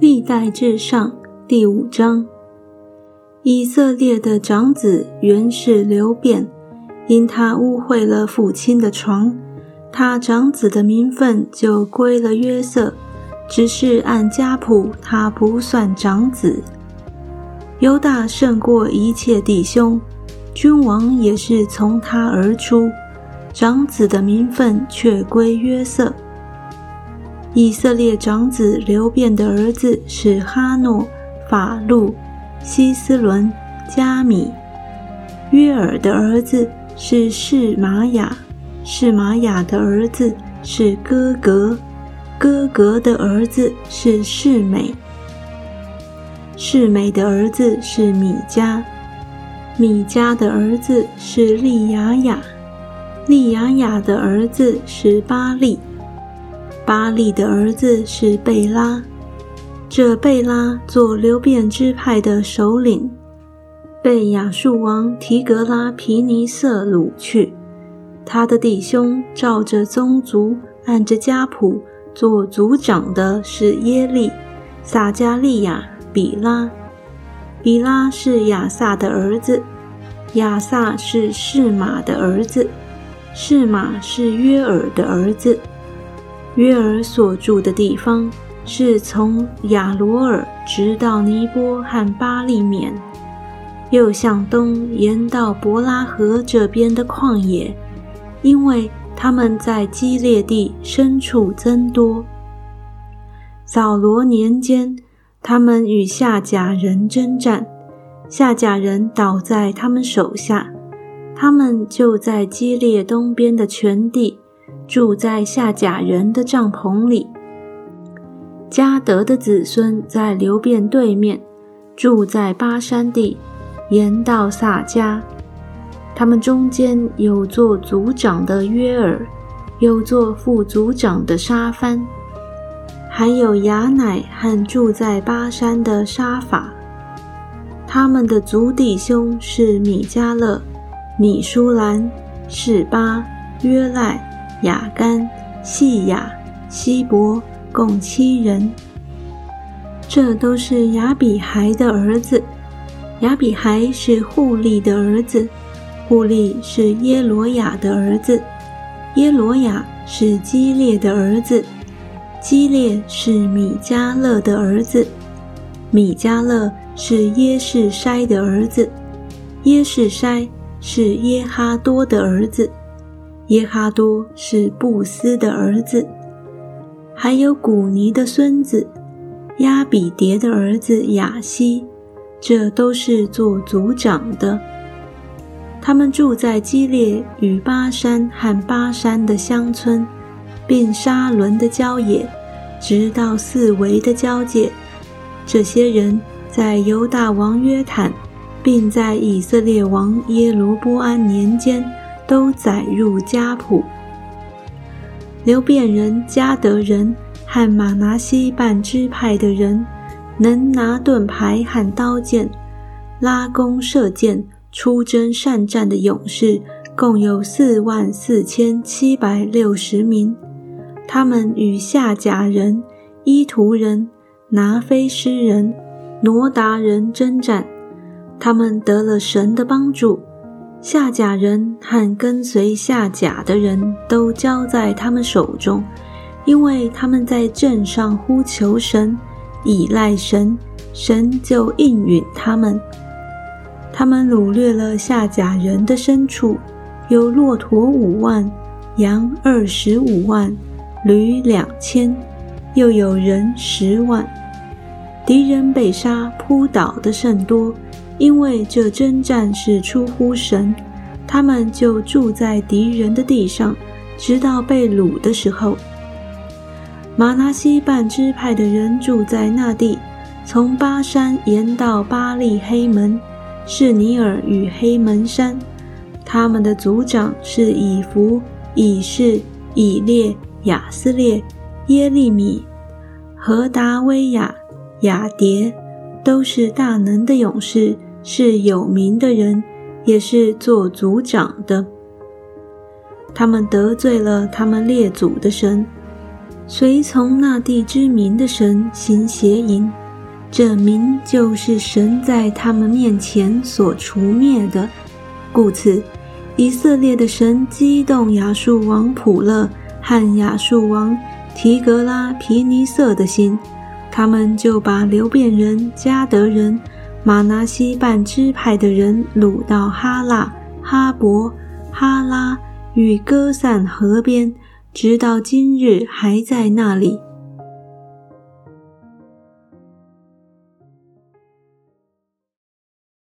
历代至上第五章，以色列的长子原是流变，因他污秽了父亲的床，他长子的名分就归了约瑟，只是按家谱，他不算长子。犹大胜过一切弟兄，君王也是从他而出，长子的名分却归约瑟。以色列长子流变的儿子是哈诺、法路、希斯伦、加米；约尔的儿子是释玛雅，释玛雅的儿子是哥格，哥格的儿子是示美，示美的儿子是米迦，米迦的儿子是利雅雅，利雅雅的儿子是巴利。巴利的儿子是贝拉，这贝拉做流变支派的首领，被亚述王提格拉皮尼瑟掳去。他的弟兄照着宗族，按着家谱做族长的是耶利、撒加利亚、比拉。比拉是亚萨的儿子，亚萨是示玛的儿子，示玛是约尔的儿子。约尔所住的地方是从亚罗尔直到尼波和巴利缅，又向东延到伯拉河这边的旷野，因为他们在基列地深处增多。扫罗年间，他们与夏甲人征战，夏甲人倒在他们手下，他们就在基列东边的全地。住在夏甲人的帐篷里。加德的子孙在流变对面，住在巴山地，沿到撒迦。他们中间有做族长的约尔，有做副族长的沙番，还有雅乃和住在巴山的沙法。他们的族弟兄是米迦勒、米舒兰、示巴、约赖。雅干、细雅、希伯共七人，这都是亚比孩的儿子。亚比孩是户利的儿子，户利是耶罗雅的儿子，耶罗雅是基列的儿子，基列是米迦勒的儿子，米迦勒是耶士筛的儿子，耶士筛是耶哈多的儿子。耶哈多是布斯的儿子，还有古尼的孙子亚比迭的儿子雅西，这都是做族长的。他们住在基列与巴山和巴山的乡村，并沙伦的郊野，直到四围的交界。这些人在犹大王约坦，并在以色列王耶罗波安年间。都载入家谱。流变人、加德人和马拿西半支派的人，能拿盾牌和刀剑，拉弓射箭、出征善战的勇士，共有四万四千七百六十名。他们与夏甲人、伊图人、拿非诗人、挪达人征战，他们得了神的帮助。下甲人和跟随下甲的人都交在他们手中，因为他们在镇上呼求神，倚赖神，神就应允他们。他们掳掠了下甲人的牲畜，有骆驼五万，羊二十五万，驴两千，又有人十万。敌人被杀扑倒的甚多。因为这征战是出乎神，他们就住在敌人的地上，直到被掳的时候。马拿西半支派的人住在那地，从巴山沿到巴利黑门，是尼尔与黑门山。他们的族长是以弗、以士、以列、雅斯列、耶利米、何达威亚、雅蝶，都是大能的勇士。是有名的人，也是做族长的。他们得罪了他们列祖的神，随从那地之民的神行邪淫，这民就是神在他们面前所除灭的。故此，以色列的神激动亚述王普勒和亚述王提格拉皮尼瑟的心，他们就把流变人、加德人、马拿西半支派的人掳到哈拉、哈伯、哈拉与哥散河边，直到今日还在那里。